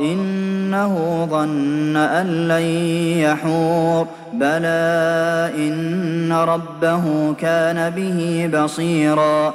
إنه ظن أن لن يحور. بلى إن ربه كان به بصيرا.